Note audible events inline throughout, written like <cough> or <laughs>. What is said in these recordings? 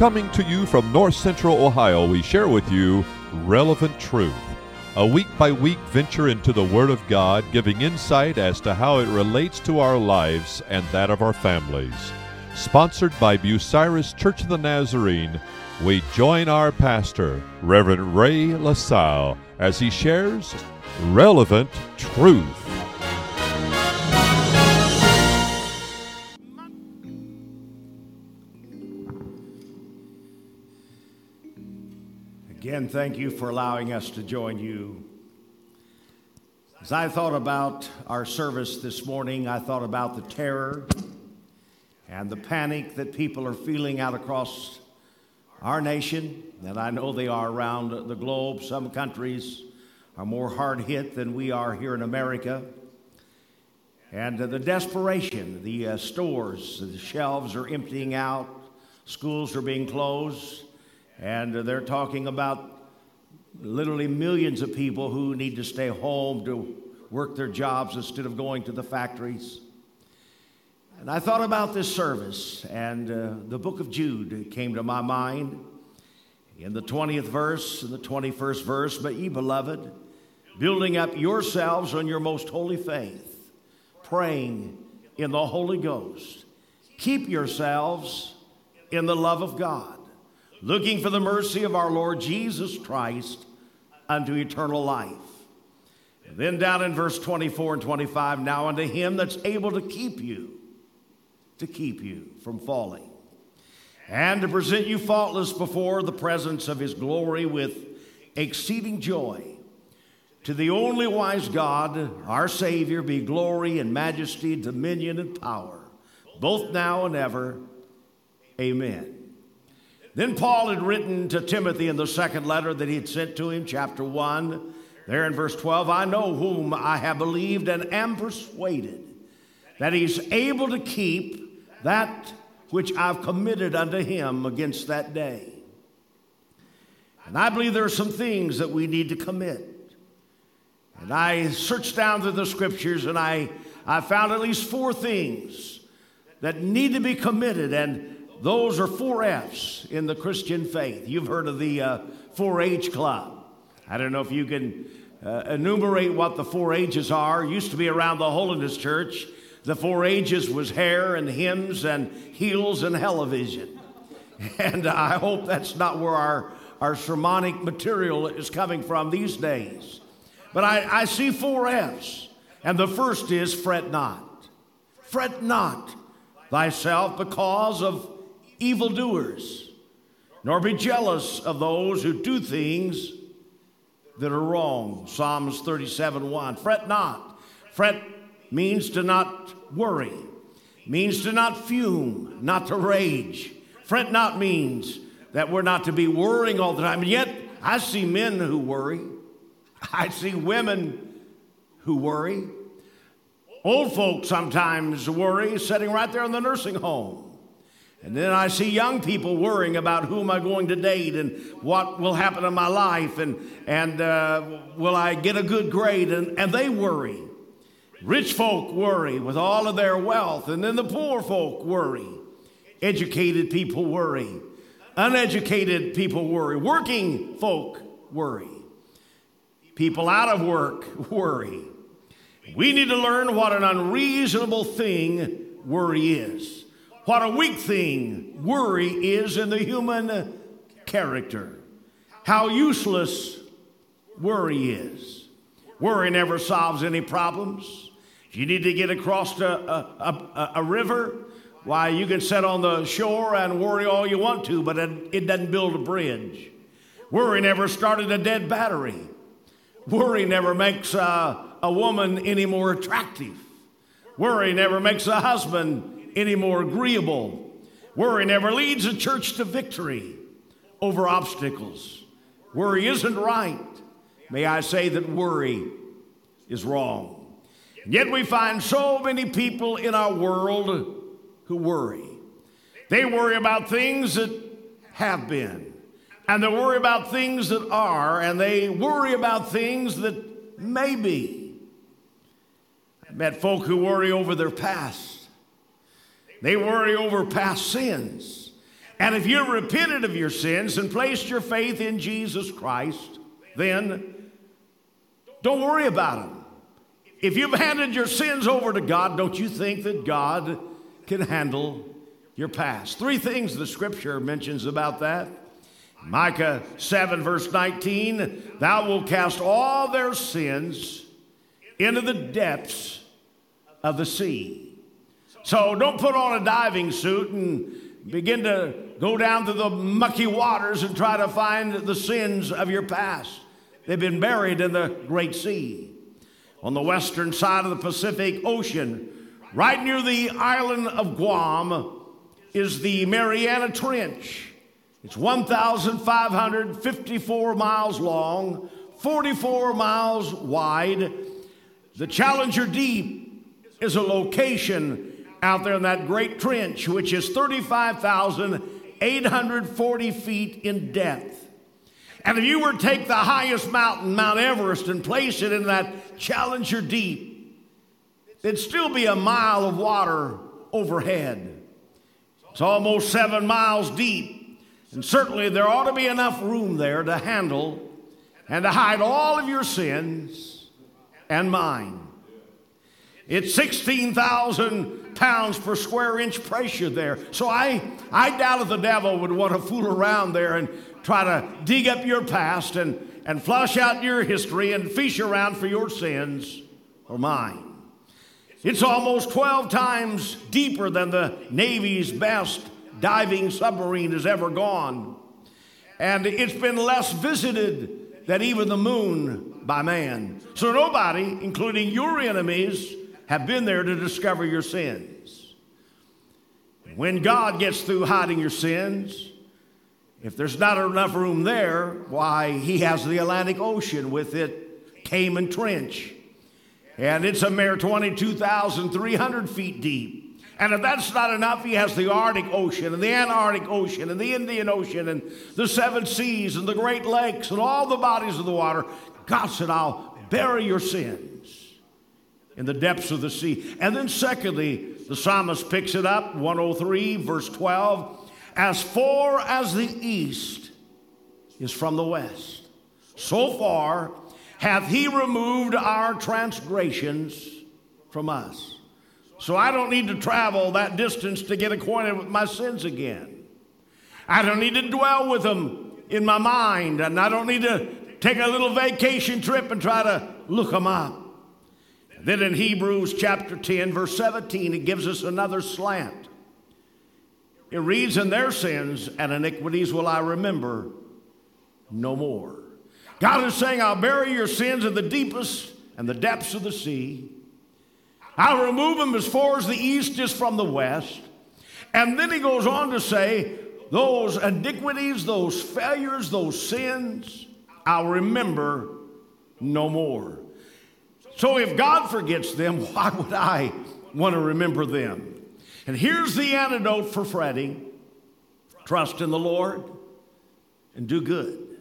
Coming to you from North Central Ohio, we share with you Relevant Truth, a week by week venture into the Word of God, giving insight as to how it relates to our lives and that of our families. Sponsored by Bucyrus Church of the Nazarene, we join our pastor, Reverend Ray LaSalle, as he shares Relevant Truth. Again, thank you for allowing us to join you. As I thought about our service this morning, I thought about the terror and the panic that people are feeling out across our nation, and I know they are around the globe. Some countries are more hard hit than we are here in America. And uh, the desperation, the uh, stores, the shelves are emptying out, schools are being closed. And they're talking about literally millions of people who need to stay home to work their jobs instead of going to the factories. And I thought about this service, and uh, the book of Jude came to my mind in the 20th verse and the 21st verse. But ye, beloved, building up yourselves on your most holy faith, praying in the Holy Ghost, keep yourselves in the love of God looking for the mercy of our Lord Jesus Christ unto eternal life. And then down in verse 24 and 25, now unto him that's able to keep you, to keep you from falling, and to present you faultless before the presence of his glory with exceeding joy. To the only wise God, our Savior, be glory and majesty, dominion and power, both now and ever. Amen. Then Paul had written to Timothy in the second letter that he had sent to him, chapter 1, there in verse 12 I know whom I have believed and am persuaded that he's able to keep that which I've committed unto him against that day. And I believe there are some things that we need to commit. And I searched down through the scriptures and I, I found at least four things that need to be committed. And those are four F's in the Christian faith. You've heard of the uh, 4 H Club. I don't know if you can uh, enumerate what the four H's are. Used to be around the Holiness Church. The four H's was hair and hymns and heels and television. <laughs> And I hope that's not where our, our sermonic material is coming from these days. But I, I see four F's. And the first is fret not. Fret not thyself because of evildoers, nor be jealous of those who do things that are wrong. Psalms 37 1. Fret not. Fret means to not worry, means to not fume, not to rage. Fret not means that we're not to be worrying all the time. And yet, I see men who worry, I see women who worry. Old folks sometimes worry sitting right there in the nursing home. And then I see young people worrying about who am I going to date and what will happen in my life and, and uh, will I get a good grade? And, and they worry. Rich folk worry with all of their wealth, and then the poor folk worry. Educated people worry. Uneducated people worry. Working folk worry. People out of work <laughs> worry. We need to learn what an unreasonable thing worry is. What a weak thing worry is in the human character. How useless worry is. Worry never solves any problems. If you need to get across a, a, a, a river, why, you can sit on the shore and worry all you want to, but it, it doesn't build a bridge. Worry never started a dead battery. Worry never makes a, a woman any more attractive. Worry never makes a husband any more agreeable. Worry never leads a church to victory over obstacles. Worry isn't right. May I say that worry is wrong. And yet we find so many people in our world who worry. They worry about things that have been, and they worry about things that are, and they worry about things that may be. I met folk who worry over their past. They worry over past sins. And if you've repented of your sins and placed your faith in Jesus Christ, then don't worry about them. If you've handed your sins over to God, don't you think that God can handle your past? Three things the scripture mentions about that. Micah 7, verse 19 Thou wilt cast all their sins into the depths of the sea. So don't put on a diving suit and begin to go down to the mucky waters and try to find the sins of your past. They've been buried in the great sea. On the western side of the Pacific Ocean, right near the island of Guam, is the Mariana Trench. It's 1,554 miles long, 44 miles wide. The Challenger Deep is a location out there in that great trench, which is 35,840 feet in depth. And if you were to take the highest mountain, Mount Everest, and place it in that Challenger Deep, there'd still be a mile of water overhead. It's almost seven miles deep. And certainly there ought to be enough room there to handle and to hide all of your sins and mine. It's 16,000 pounds per square inch pressure there. So I, I doubt if the devil would want to fool around there and try to dig up your past and, and flush out your history and fish around for your sins or mine. It's almost 12 times deeper than the Navy's best diving submarine has ever gone. And it's been less visited than even the moon by man. So nobody, including your enemies, have been there to discover your sins. When God gets through hiding your sins, if there's not enough room there, why, He has the Atlantic Ocean with it, Cayman Trench. And it's a mere 22,300 feet deep. And if that's not enough, he has the Arctic Ocean and the Antarctic Ocean and the Indian Ocean and the seven seas and the Great Lakes and all the bodies of the water. God said, I'll bury your sins in the depths of the sea. And then, secondly, the psalmist picks it up, 103, verse 12. As far as the east is from the west, so far hath he removed our transgressions from us. So I don't need to travel that distance to get acquainted with my sins again. I don't need to dwell with them in my mind, and I don't need to take a little vacation trip and try to look them up. Then in Hebrews chapter 10, verse 17, it gives us another slant. It reads, In their sins and iniquities will I remember no more. God is saying, I'll bury your sins in the deepest and the depths of the sea. I'll remove them as far as the east is from the west. And then he goes on to say, those iniquities, those failures, those sins, I'll remember no more. So if God forgets them, <laughs> why would I want to remember them? And here's the antidote for fretting trust in the Lord and do good.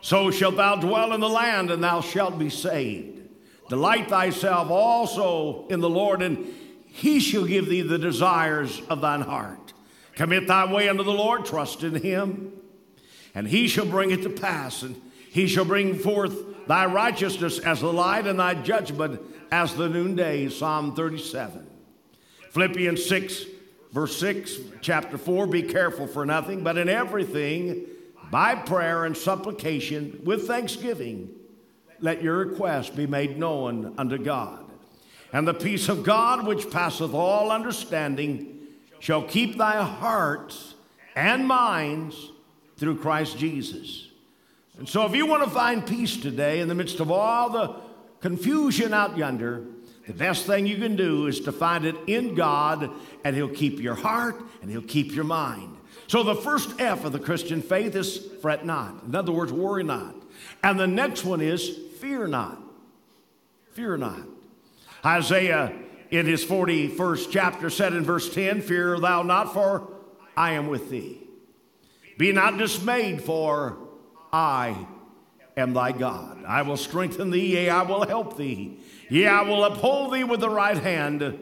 So shalt thou dwell in the land, and thou shalt be saved. Delight thyself also in the Lord, and he shall give thee the desires of thine heart. Commit thy way unto the Lord, trust in him, and he shall bring it to pass, and he shall bring forth thy righteousness as the light and thy judgment as the noonday. Psalm 37. Philippians 6, verse 6, chapter 4 Be careful for nothing, but in everything, by prayer and supplication, with thanksgiving let your request be made known unto God. And the peace of God, which passeth all understanding, shall keep thy hearts and minds through Christ Jesus. And so, if you want to find peace today in the midst of all the confusion out yonder, the best thing you can do is to find it in God, and He'll keep your heart and He'll keep your mind. So, the first F of the Christian faith is fret not. In other words, worry not. And the next one is Fear not. Fear not. Isaiah, in his 41st chapter, said in verse 10 Fear thou not, for I am with thee. Be not dismayed, for I am thy God. I will strengthen thee, yea, I will help thee. Yea, I will uphold thee with the right hand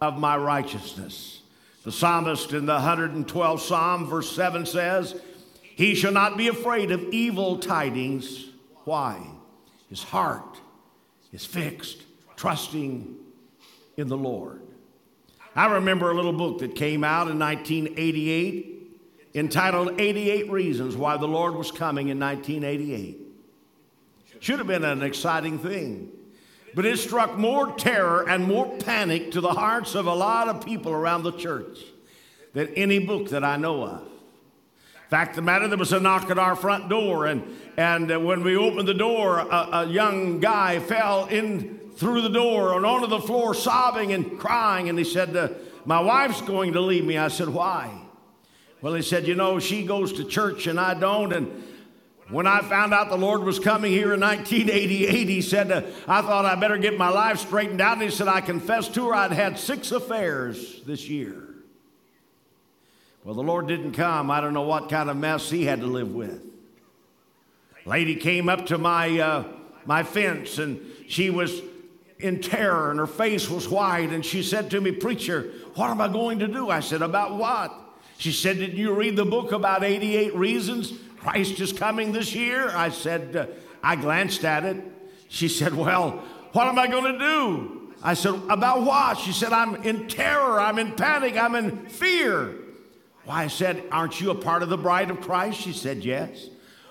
of my righteousness. The psalmist in the 112th Psalm, verse 7 says, He shall not be afraid of evil tidings. Why? His heart is fixed, trusting in the Lord. I remember a little book that came out in 1988 entitled 88 Reasons Why the Lord Was Coming in 1988. Should have been an exciting thing. But it struck more terror and more panic to the hearts of a lot of people around the church than any book that I know of. Fact of the matter, there was a knock at our front door, and, and uh, when we opened the door, a, a young guy fell in through the door and onto the floor, sobbing and crying. And he said, uh, My wife's going to leave me. I said, Why? Well, he said, You know, she goes to church and I don't. And when I found out the Lord was coming here in 1988, he said, uh, I thought I better get my life straightened out. And he said, I confessed to her I'd had six affairs this year. Well, the Lord didn't come. I don't know what kind of mess he had to live with. Lady came up to my, uh, my fence and she was in terror and her face was white. And she said to me, Preacher, what am I going to do? I said, About what? She said, Did you read the book about 88 reasons Christ is coming this year? I said, uh, I glanced at it. She said, Well, what am I going to do? I said, About what? She said, I'm in terror. I'm in panic. I'm in fear. Why, I said, Aren't you a part of the bride of Christ? She said, Yes.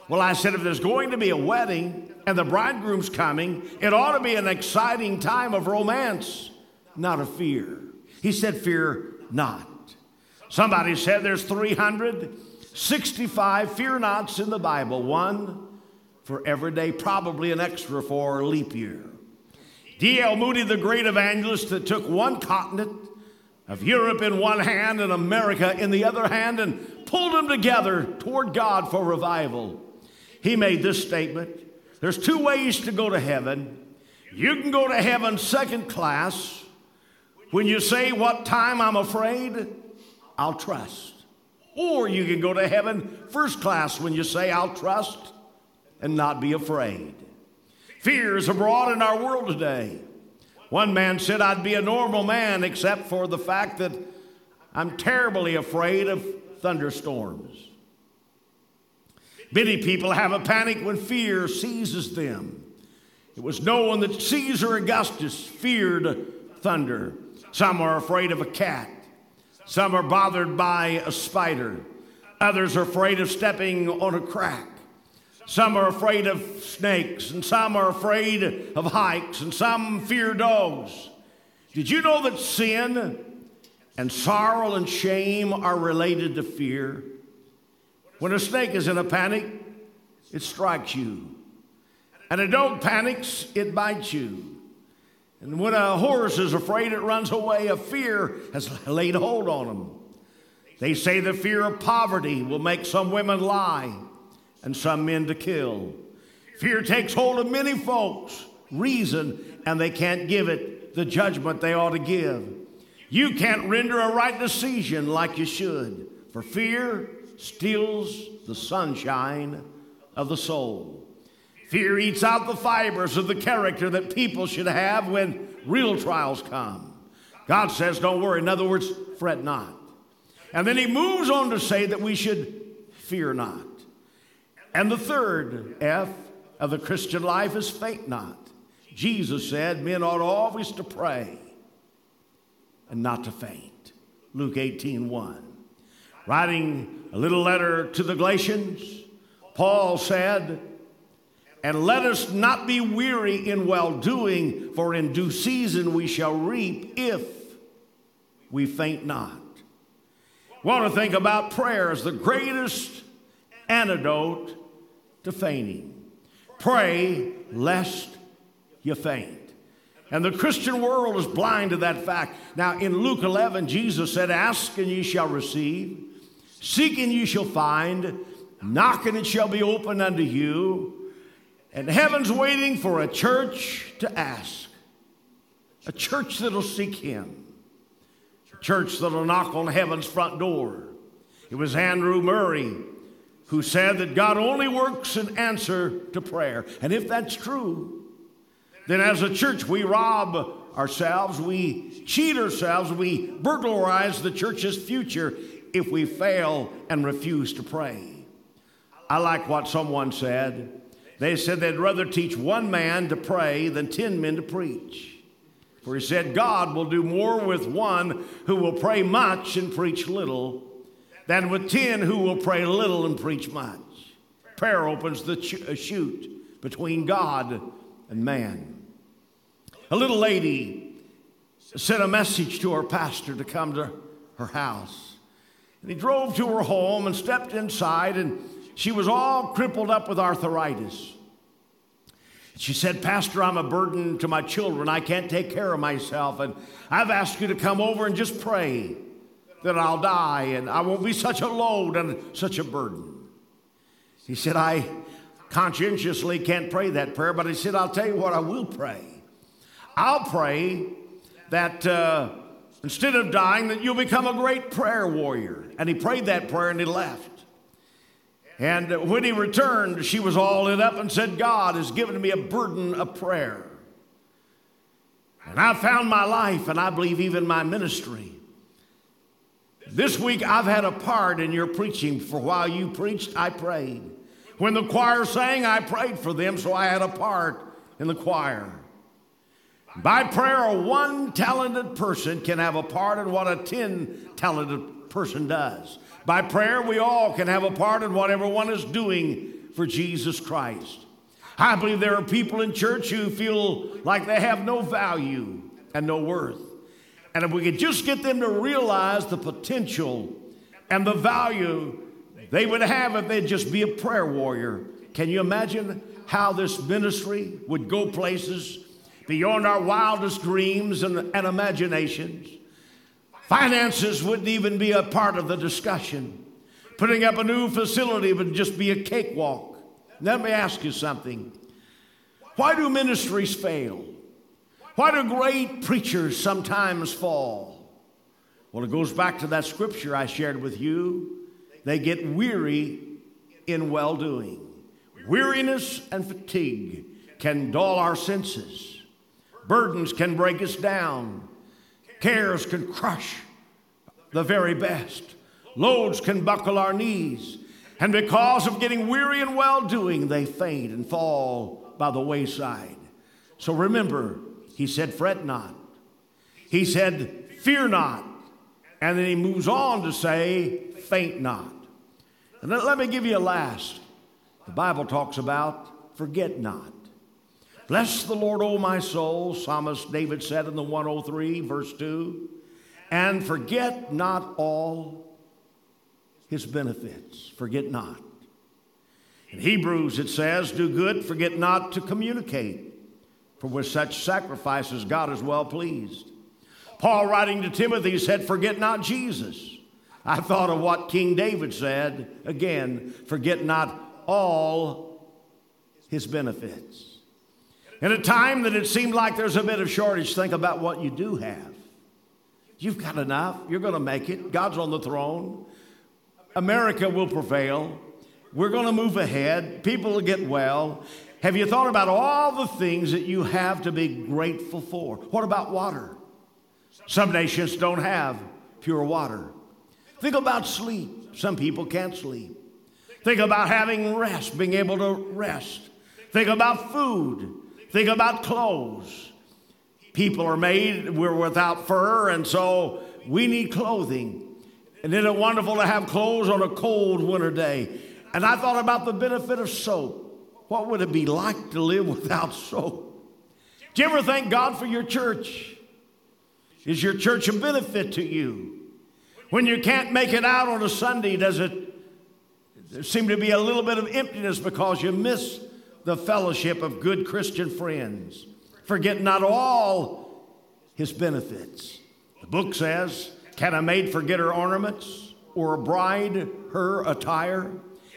Well, I said, If there's going to be a wedding and the bridegroom's coming, it ought to be an exciting time of romance, not of fear. He said, Fear not. Somebody said there's 365 fear nots in the Bible, one for every day, probably an extra for leap year. D.L. Moody, the great evangelist that took one continent of Europe in one hand and America in the other hand and pulled them together toward God for revival. He made this statement There's two ways to go to heaven. You can go to heaven second class when you say, What time I'm afraid, I'll trust. Or you can go to heaven first class when you say, I'll trust and not be afraid. Fear is abroad in our world today. One man said, I'd be a normal man except for the fact that I'm terribly afraid of thunderstorms. Many people have a panic when fear seizes them. It was known that Caesar Augustus feared thunder. Some are afraid of a cat. Some are bothered by a spider. Others are afraid of stepping on a crack. Some are afraid of snakes, and some are afraid of heights, and some fear dogs. Did you know that sin and sorrow and shame are related to fear? When a snake is in a panic, it strikes you. And a dog panics, it bites you. And when a horse is afraid, it runs away. A fear has laid hold on them. They say the fear of poverty will make some women lie and some men to kill. Fear takes hold of many folks, reason, and they can't give it the judgment they ought to give. You can't render a right decision like you should, for fear steals the sunshine of the soul. Fear eats out the fibers of the character that people should have when real trials come. God says, don't worry. In other words, fret not. And then he moves on to say that we should fear not. And the third F of the Christian life is faint not. Jesus said men ought always to pray and not to faint. Luke 18 1. Writing a little letter to the Galatians, Paul said, and let us not be weary in well doing, for in due season we shall reap if we faint not. Want to think about prayer as the greatest antidote to fainting. Pray lest you faint. And the Christian world is blind to that fact. Now, in Luke 11, Jesus said, Ask and ye shall receive, seek and ye shall find, knock and it shall be opened unto you. And heaven's waiting for a church to ask, a church that'll seek Him, a church that'll knock on heaven's front door. It was Andrew Murray who said that God only works in answer to prayer. And if that's true, then as a church we rob ourselves, we cheat ourselves, we burglarize the church's future if we fail and refuse to pray. I like what someone said. They said they'd rather teach one man to pray than 10 men to preach. For he said, God will do more with one who will pray much and preach little than with 10 who will pray little and preach much. Prayer opens the ch- chute between God and man. A little lady sent a message to her pastor to come to her house. And he drove to her home and stepped inside, and she was all crippled up with arthritis. She said, Pastor, I'm a burden to my children. I can't take care of myself. And I've asked you to come over and just pray that I'll die and I won't be such a load and such a burden. He said, I conscientiously can't pray that prayer, but he said, I'll tell you what I will pray. I'll pray that uh, instead of dying, that you'll become a great prayer warrior. And he prayed that prayer and he left. And when he returned, she was all lit up and said, God has given me a burden of prayer. And I found my life, and I believe even my ministry. This week, I've had a part in your preaching, for while you preached, I prayed. When the choir sang, I prayed for them, so I had a part in the choir. By prayer, one talented person can have a part in what a 10 talented person does. By prayer, we all can have a part in what everyone is doing for Jesus Christ. I believe there are people in church who feel like they have no value and no worth. And if we could just get them to realize the potential and the value they would have if they'd just be a prayer warrior, can you imagine how this ministry would go places beyond our wildest dreams and, and imaginations? Finances wouldn't even be a part of the discussion. Putting up a new facility would just be a cakewalk. Let me ask you something. Why do ministries fail? Why do great preachers sometimes fall? Well, it goes back to that scripture I shared with you. They get weary in well doing. Weariness and fatigue can dull our senses, burdens can break us down. Cares can crush the very best. Loads can buckle our knees. And because of getting weary and well doing, they faint and fall by the wayside. So remember, he said, Fret not. He said, Fear not. And then he moves on to say, Faint not. And let me give you a last. The Bible talks about forget not. Bless the Lord, O my soul, Psalmist David said in the 103, verse 2, and forget not all his benefits. Forget not. In Hebrews it says, Do good, forget not to communicate, for with such sacrifices God is well pleased. Paul, writing to Timothy, said, Forget not Jesus. I thought of what King David said again, forget not all his benefits. In a time that it seemed like there's a bit of shortage, think about what you do have. You've got enough. You're going to make it. God's on the throne. America will prevail. We're going to move ahead. People will get well. Have you thought about all the things that you have to be grateful for? What about water? Some nations don't have pure water. Think about sleep. Some people can't sleep. Think about having rest, being able to rest. Think about food. Think about clothes. People are made, we're without fur, and so we need clothing. And isn't it wonderful to have clothes on a cold winter day? And I thought about the benefit of soap. What would it be like to live <laughs> without soap? Do you ever thank God for your church? Is your church a benefit to you? When you can't make it out on a Sunday, does it seem to be a little bit of emptiness because you miss the fellowship of good Christian friends. Forget not all his benefits. The book says, Can a maid forget her ornaments, or a bride her attire?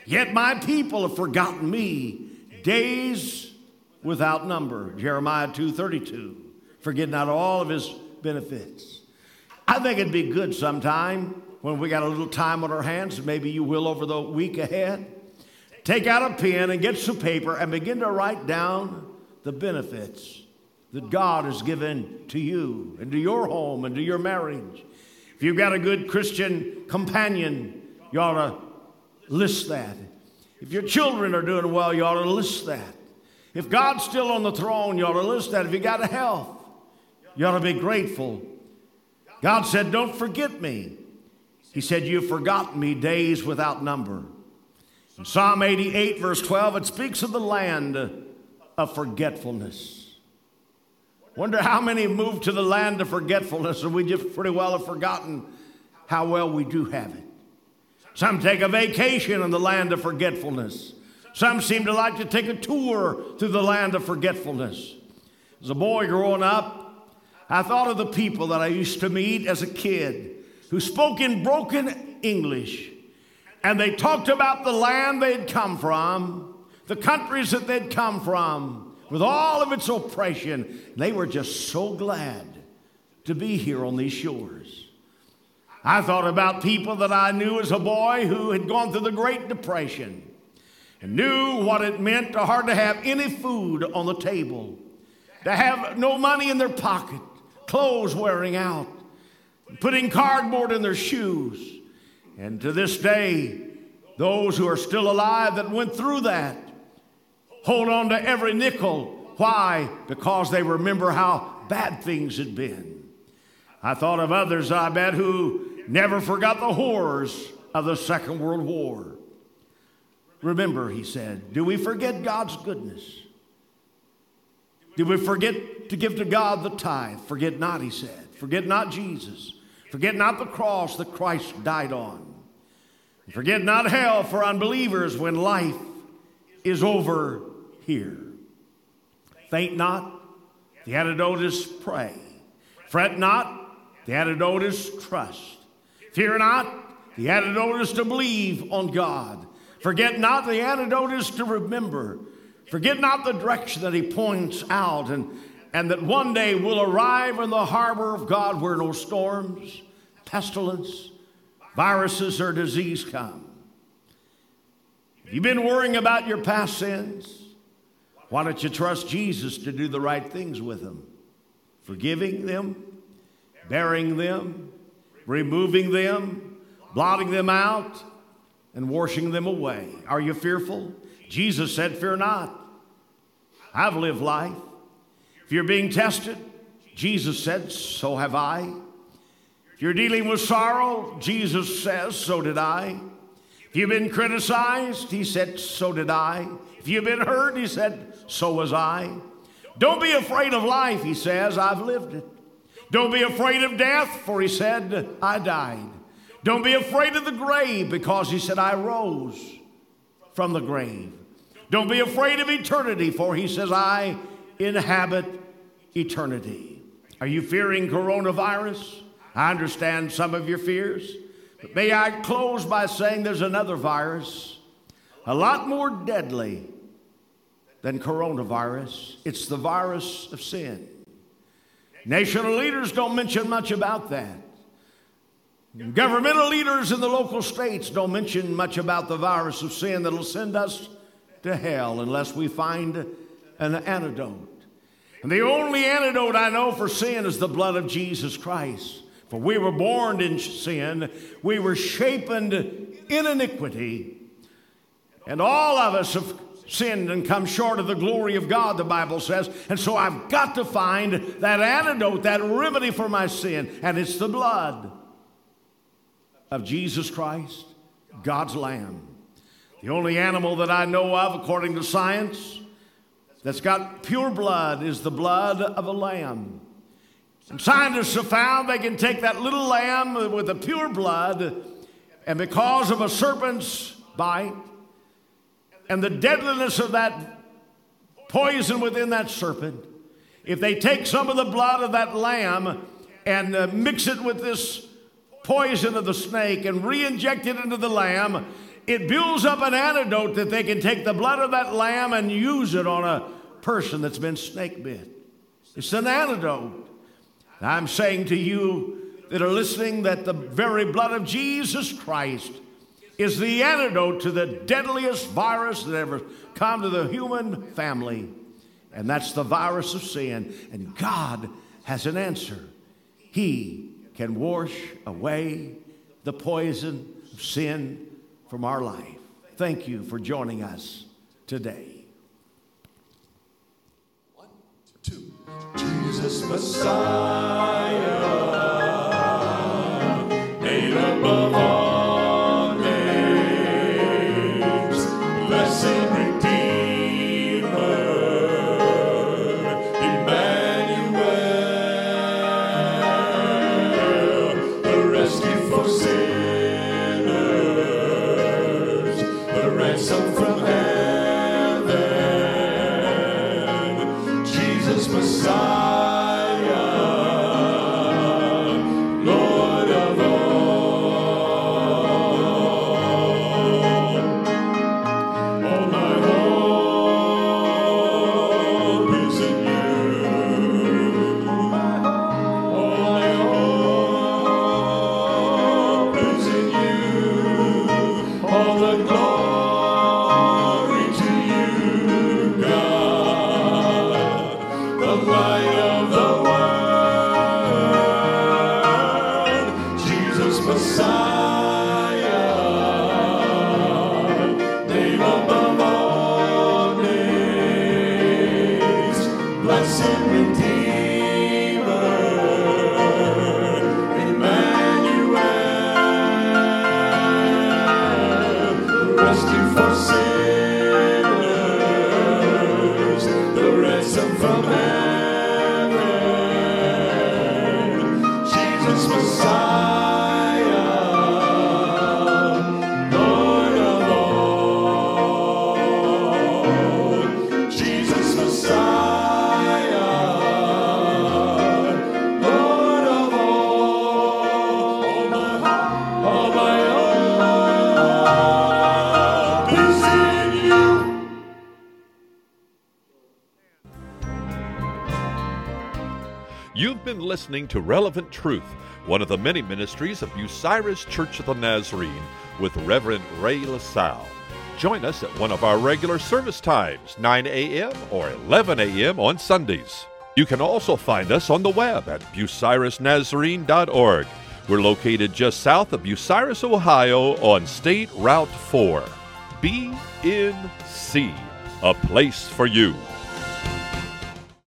Yet my people have forgotten me days without number. Jeremiah 2:32. Forget not all of his benefits. I think it'd be good sometime when we got a little time on our hands, maybe you will over the week ahead take out a pen and get some paper and begin to write down the benefits that God has given to you and to your home and to your marriage. If you've got a good Christian companion, you ought to list that. If your children are doing well, you ought to list that. If God's still on the throne, you ought to list that. If you got health, you ought to be grateful. God said, Don't forget me. He said, You've forgotten me days without number. In Psalm 88, verse 12, it speaks of the land of forgetfulness. Wonder how many moved to the land of forgetfulness and we just pretty well have forgotten how well we do have it. Some take a vacation in the land of forgetfulness. Some seem to like to take a tour through the land of forgetfulness. As a boy growing up, I thought of the people that I used to meet as a kid who spoke in broken English. And they talked about the land they'd come from, the countries that they'd come from, with all of its oppression. They were just so glad to be here on these shores. I thought about people that I knew as a boy who had gone through the Great Depression and knew what it meant to hardly have any food on the table, to have no money in their pocket, clothes wearing out, putting cardboard in their shoes. And to this day, those who are still alive that went through that hold on to every nickel. Why? Because they remember how bad things had been. I thought of others, I bet, who never forgot the horrors of the Second World War. Remember, he said, do we forget God's goodness? Do we forget to give to God the tithe? Forget not, he said. Forget not Jesus. Forget not the cross that Christ died on. Forget not hell for unbelievers when life is over here. Faint not. The antidote is pray. Fret not. The antidote is trust. Fear not, the antidote is to believe on God. Forget not, the antidote is to remember. Forget not the direction that He points out, and, and that one day we'll arrive in the harbor of God where no storms, pestilence, viruses, or disease come. If you've been worrying about your past sins, why don't you trust Jesus to do the right things with them? Forgiving them, bearing them, removing them, blotting them out, and washing them away. Are you fearful? Jesus said, Fear not. I've lived life. If you're being tested, Jesus said, So have I. If you're dealing with sorrow, Jesus says, So did I. If you've been criticized, he said, So did I. If you've been hurt, he said, So was I. Don't be afraid of life, he says, I've lived it. Don't be afraid of death, for he said, I died. Don't be afraid of the grave, because he said, I rose from the grave. Don't be afraid of eternity, for he says, I inhabit eternity. Are you fearing coronavirus? I understand some of your fears. But may I close by saying there's another virus, a lot more deadly than coronavirus. It's the virus of sin. National leaders don't mention much about that. Governmental leaders in the local states don't mention much about the virus of sin that'll send us to hell unless we find an antidote. And the only antidote I know for sin is the blood of Jesus Christ. For we were born in sin, we were shapen in iniquity, and all of us have sinned and come short of the glory of God, the Bible says. And so I've got to find that antidote, that remedy for my sin, and it's the blood of Jesus Christ, God's Lamb. The only animal that I know of, according to science, that's got pure blood is the blood of a lamb. And scientists have found they can take that little lamb with the pure blood, and because of a serpent's bite, and the deadliness of that poison within that serpent, if they take some of the blood of that lamb and uh, mix it with this poison of the snake and re inject it into the lamb, it builds up an antidote that they can take the blood of that lamb and use it on a person that's been snake bit. It's an antidote. I'm saying to you that are listening that the very blood of Jesus Christ is the antidote to the deadliest virus that ever come to the human family. and that's the virus of sin. And God has an answer. He can wash away the poison of sin from our life. Thank you for joining us today. Jesus Messiah, listening to Relevant Truth, one of the many ministries of Bucyrus Church of the Nazarene with Reverend Ray LaSalle. Join us at one of our regular service times, 9 a.m. or 11 a.m. on Sundays. You can also find us on the web at bucyrusnazarene.org. We're located just south of Bucyrus, Ohio on State Route 4. BNC, a place for you.